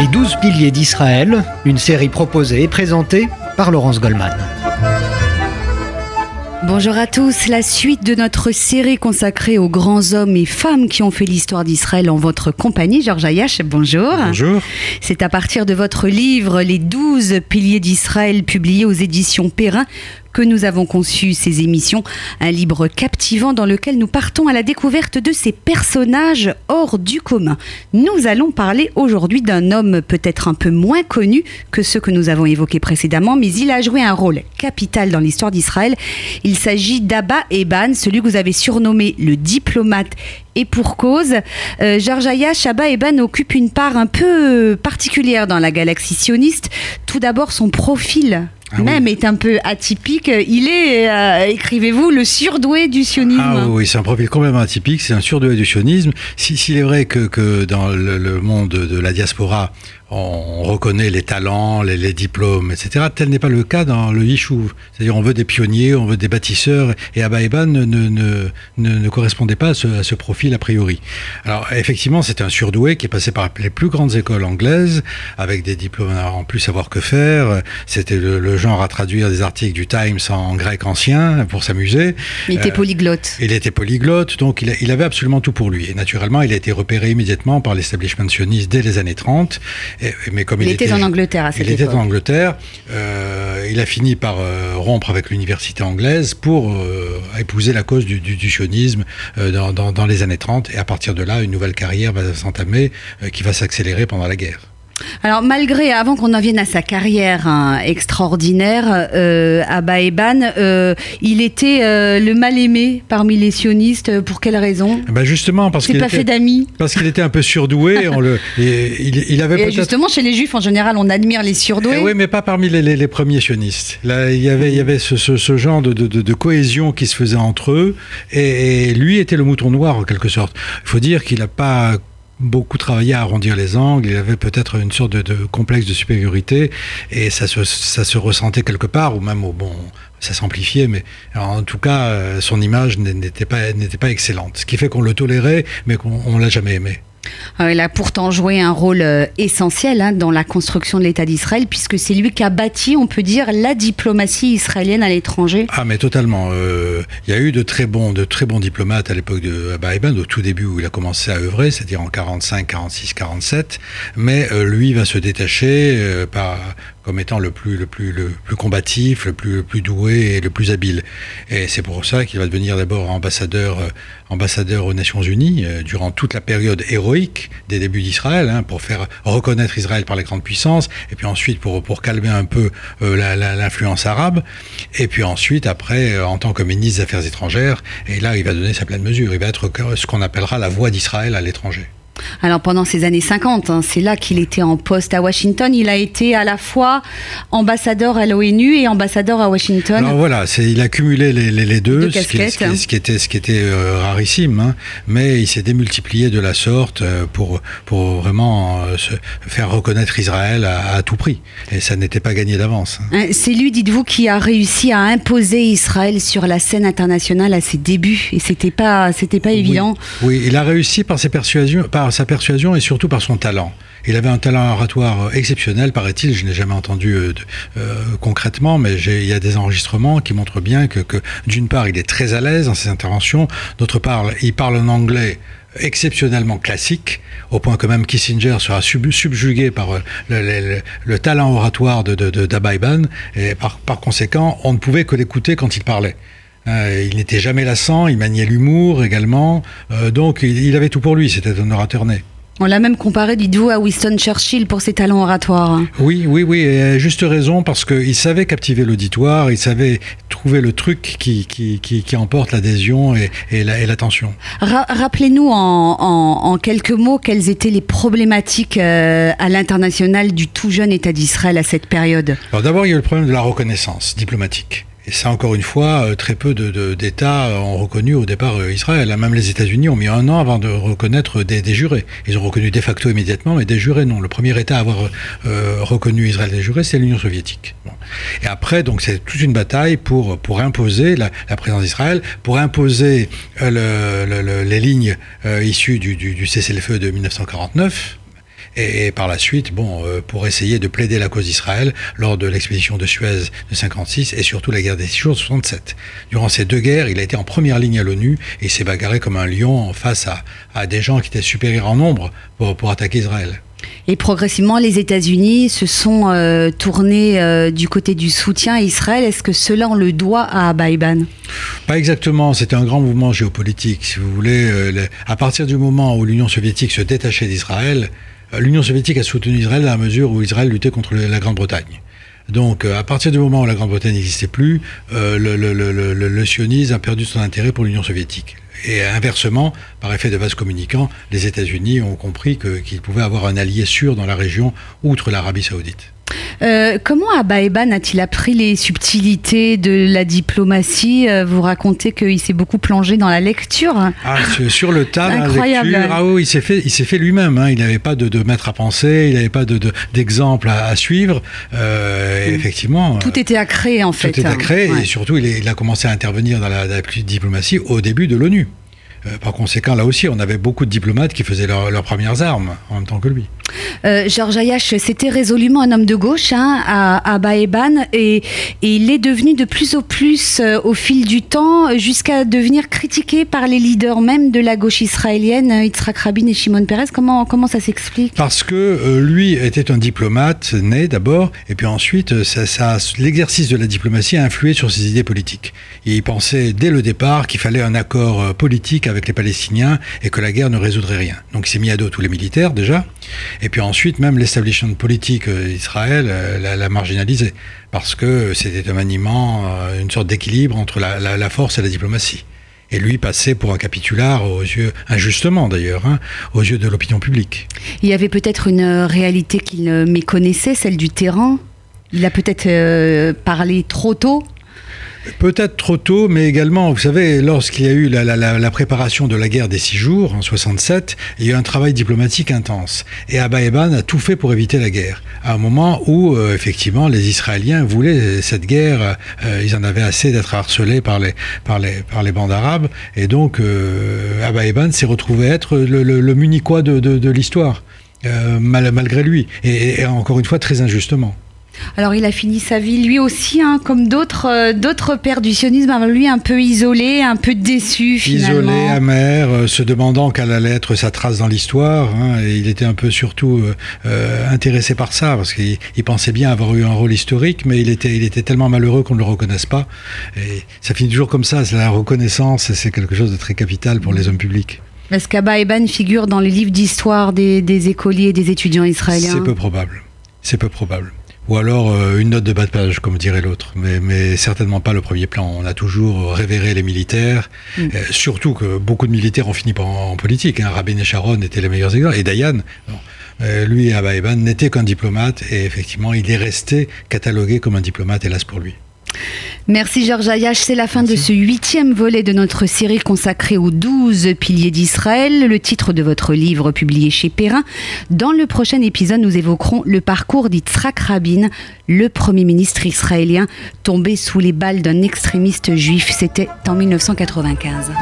Les douze piliers d'Israël, une série proposée et présentée par Laurence Goldman. Bonjour à tous, la suite de notre série consacrée aux grands hommes et femmes qui ont fait l'histoire d'Israël en votre compagnie. Georges Ayash, bonjour. Bonjour. C'est à partir de votre livre Les douze piliers d'Israël publié aux éditions Perrin que nous avons conçu ces émissions, un livre captivant dans lequel nous partons à la découverte de ces personnages hors du commun. Nous allons parler aujourd'hui d'un homme peut-être un peu moins connu que ceux que nous avons évoqués précédemment, mais il a joué un rôle capital dans l'histoire d'Israël. Il s'agit d'Abba Eban, celui que vous avez surnommé le diplomate et pour cause. Euh, Georges Ayash, Abba Eban occupe une part un peu particulière dans la galaxie sioniste. Tout d'abord, son profil ah même est un peu atypique. Il est, euh, écrivez-vous, le surdoué du sionisme. Ah oui, c'est un profil complètement atypique, c'est un surdoué du sionisme. S'il est vrai que, que dans le, le, monde de la diaspora, on reconnaît les talents, les, diplômes, etc. Tel n'est pas le cas dans le Yishuv. C'est-à-dire on veut des pionniers, on veut des bâtisseurs, et Abba Eban ne, ne, ne, correspondait pas à ce, profil a priori. Alors effectivement, c'était un surdoué qui est passé par les plus grandes écoles anglaises, avec des diplômes en plus savoir que faire. C'était le, genre à traduire des articles du Times en grec ancien pour s'amuser. Il était euh, polyglotte. il était polyglotte, donc il, il, avait absolument tout pour lui. Et naturellement, il a été repéré immédiatement par l'establishment sioniste dès les années 30 mais comme il, était, en Angleterre à cette il était en Angleterre, euh, il a fini par euh, rompre avec l'université anglaise pour euh, épouser la cause du, du, sionisme dans, dans, dans, les années 30. Et à partir de là, une nouvelle carrière va s'entamer qui va s'accélérer pendant la guerre. Alors malgré, avant qu'on en vienne à sa carrière hein, extraordinaire, euh, Abba Eban, euh, il était euh, le mal aimé parmi les sionistes. Pour quelle raison? Eh ben Justement parce qu'il pas fait d'amis. Parce qu'il était un peu surdoué. on le, il, avait et justement, chez les juifs en général, on admire les surdoués. Eh oui, mais pas parmi les, premiers sionistes. Là, il y avait, il y avait ce, genre de, cohésion qui se faisait entre eux, et, et lui était le mouton noir en quelque sorte. Il faut dire qu'il n'a pas beaucoup travaillé à arrondir les angles, il avait peut-être une sorte de, complexe de supériorité, et ça se, ressentait quelque part, ou même au bon, ça s'amplifiait, mais en tout cas, euh, son image n'était pas, n'était pas excellente. Ce qui fait qu'on le tolérait, mais qu'on l'a jamais aimé. Euh, il a pourtant joué un rôle euh, essentiel hein, dans la construction de l'État d'Israël, puisque c'est lui qui a bâti, on peut dire, la diplomatie israélienne à l'étranger. Ah, mais totalement. Euh, il y a eu de très bons, de très bons diplomates à l'époque de Abba au tout début où il a commencé à œuvrer, c'est-à-dire en 45, 46, 47. Mais lui va se détacher par, comme étant le plus, le plus, le plus combatif, le plus, le plus doué et le plus habile. Et c'est pour ça qu'il va devenir d'abord ambassadeur, euh, ambassadeur aux Nations Unies euh, durant toute la période héroïque des débuts d'Israël, hein, pour faire reconnaître Israël par les grandes puissances, et puis ensuite pour, pour calmer un peu euh, l'influence arabe, et puis ensuite après en tant que ministre des Affaires étrangères, et là il va donner sa pleine mesure, il va être ce qu'on appellera la voix d'Israël à l'étranger. Alors pendant ces années 50, hein, c'est là qu'il était en poste à Washington. Il a été à la fois ambassadeur à l'ONU et ambassadeur à Washington. Alors voilà, il a cumulé les, deux, ce, qui, ce, qui, était, ce qui était euh, rarissime, hein. mais il s'est démultiplié de la sorte euh, pour, pour vraiment euh, se faire reconnaître Israël à, tout prix. Et ça n'était pas gagné d'avance. Hein. C'est lui, dites-vous, qui a réussi à imposer Israël sur la scène internationale à ses débuts. Et c'était pas, c'était pas évident. Oui, il a réussi par ses persuasions, par sa persuasion et surtout par son talent. Il avait un talent oratoire euh, exceptionnel, paraît-il. Je n'ai jamais entendu euh, euh, concrètement, mais il y a des enregistrements qui montrent bien que, d'une part, il est très à l'aise dans ses interventions, d'autre part, il parle en anglais exceptionnellement classique, au point que même Kissinger sera subjugué par le, talent oratoire de, de, et par, par conséquent, on ne pouvait que l'écouter quand il parlait. Euh, il n'était jamais lassant, il maniait l'humour également, euh, donc il, avait tout pour lui, c'était un orateur né. On l'a même comparé, dites-vous, à Winston Churchill pour ses talents oratoires. Oui, oui, oui, et à juste raison, parce qu'il savait captiver l'auditoire, il savait trouver le truc qui, qui, emporte l'adhésion et, l'attention. Rappelez-nous en, quelques mots quelles étaient les problématiques euh, à l'international du tout jeune État d'Israël à cette période. Alors d'abord, il y a le problème de la reconnaissance diplomatique. Et ça, encore une fois, euh, très peu d'États ont reconnu au départ euh, Israël. Même les États-Unis ont mis un an avant de reconnaître des, jurés. Ils ont reconnu de facto immédiatement, mais des jurés non. Le premier État à avoir euh, reconnu Israël des jurés, c'est l'Union soviétique. Et après, donc, c'est toute une bataille pour, pour imposer la, présence d'Israël, pour imposer les lignes issues du, du cessez-le-feu de 1949 et, par la suite, bon, euh, pour essayer de plaider la cause d'Israël lors de l'expédition de Suez de 56 et surtout la guerre des six jours de 67. Durant ces deux guerres, il a été en première ligne à l'ONU et s'est bagarré comme un lion face à, à, des gens qui étaient supérieurs en nombre pour, pour attaquer Israël. Et progressivement, les États-Unis se sont euh, tournés euh, du côté du soutien à Israël. Est-ce que cela, on le doit à Baïban Pas exactement. C'était un grand mouvement géopolitique. Si vous voulez, euh, à partir du moment où l'Union soviétique se détachait d'Israël, l'Union soviétique a soutenu Israël à la mesure où Israël luttait contre la Grande-Bretagne. Donc, à partir du moment où la Grande-Bretagne n'existait plus, le, le, sionisme a perdu son intérêt pour l'Union soviétique. Et inversement, par effet de vase communicant, les États-Unis ont compris qu'ils pouvaient avoir un allié sûr dans la région, outre l'Arabie saoudite. Euh, comment Abba Eban a-t-il appris les subtilités de la diplomatie euh, Vous racontez qu'il s'est beaucoup plongé dans la lecture. Ah, sur le tas, Incroyable. lecture, ah il s'est fait, il s'est fait lui-même. Hein. Il n'avait pas de, de, maître à penser, il n'avait pas d'exemple de, à, à, suivre. Euh. Effectivement. Tout était à créer en fait. Tout était à créer et surtout il, il, a commencé à intervenir dans la, dans la diplomatie au début de l'ONU. Euh, par conséquent, là aussi, on avait beaucoup de diplomates qui faisaient leurs premières armes en même temps que lui. Euh, Georges Ayash, c'était résolument un homme de gauche hein, à, à Baeban et, il est devenu de plus en plus euh, au fil du temps jusqu'à devenir critiqué par les leaders même de la gauche israélienne, Yitzhak Rabin et Shimon Peres. Comment, comment ça s'explique? Parce que lui était un diplomate né d'abord et puis ensuite ça, ça, l'exercice de la diplomatie a influé sur ses idées politiques. il pensait dès le départ qu'il fallait un accord politique avec les Palestiniens et que la guerre ne résoudrait rien. Donc il s'est mis à dos tous les militaires déjà, et puis ensuite même l'establishment politique d'Israël euh, l'a marginalisé, parce que c'était un maniement, euh, une sorte d'équilibre entre la, force et la diplomatie. Et lui passait pour un capitulaire aux yeux, injustement d'ailleurs, hein, aux yeux de l'opinion publique. Il y avait peut-être une réalité qu'il méconnaissait, celle du terrain. Il a peut-être euh, parlé trop tôt Peut-être trop tôt, mais également, vous savez, lorsqu'il y a eu la, préparation de la guerre des six jours, en 67, il y a eu un travail diplomatique intense. Et Abba Eban a tout fait pour éviter la guerre. À un moment où, euh, effectivement, les Israéliens voulaient cette guerre, euh, ils en avaient assez d'être harcelés par les, par, les, par les bandes arabes. Et donc, euh, Abba Eban s'est retrouvé être le, le, munichois de, de, l'histoire, malgré lui. et encore une fois, très injustement. Alors il a fini sa vie lui aussi, hein, comme d'autres euh, d'autres pères du sionisme, lui un peu isolé, un peu déçu finalement. Isolé, amer, euh, se demandant quelle allait être sa trace dans l'histoire. Hein, et il était un peu surtout euh, intéressé par ça, parce qu'il pensait bien avoir eu un rôle historique, mais il était, il était tellement malheureux qu'on ne le reconnaisse pas. Et ça finit toujours comme ça, c'est la reconnaissance, c'est quelque chose de très capital pour les hommes publics. Est-ce qu'Abba Eban figure dans les livres d'histoire des, des écoliers et des étudiants israéliens C'est peu probable. C'est peu probable ou alors euh, une note de bas de page, comme dirait l'autre, mais, mais, certainement pas le premier plan. On a toujours révéré les militaires, mm. euh, surtout que beaucoup de militaires ont fini en, politique. Hein. Rabin et Sharon étaient les meilleurs exemples, et Dayan. Euh, lui, Eban, n'était qu'un diplomate, et effectivement, il est resté catalogué comme un diplomate, hélas pour lui. Merci Georges Ayash. C'est la fin de ce huitième volet de notre série consacrée aux douze piliers d'Israël, le titre de votre livre publié chez Perrin. Dans le prochain épisode, nous évoquerons le parcours d'Yitzhak Rabin, le premier ministre israélien tombé sous les balles d'un extrémiste juif. C'était en 1995.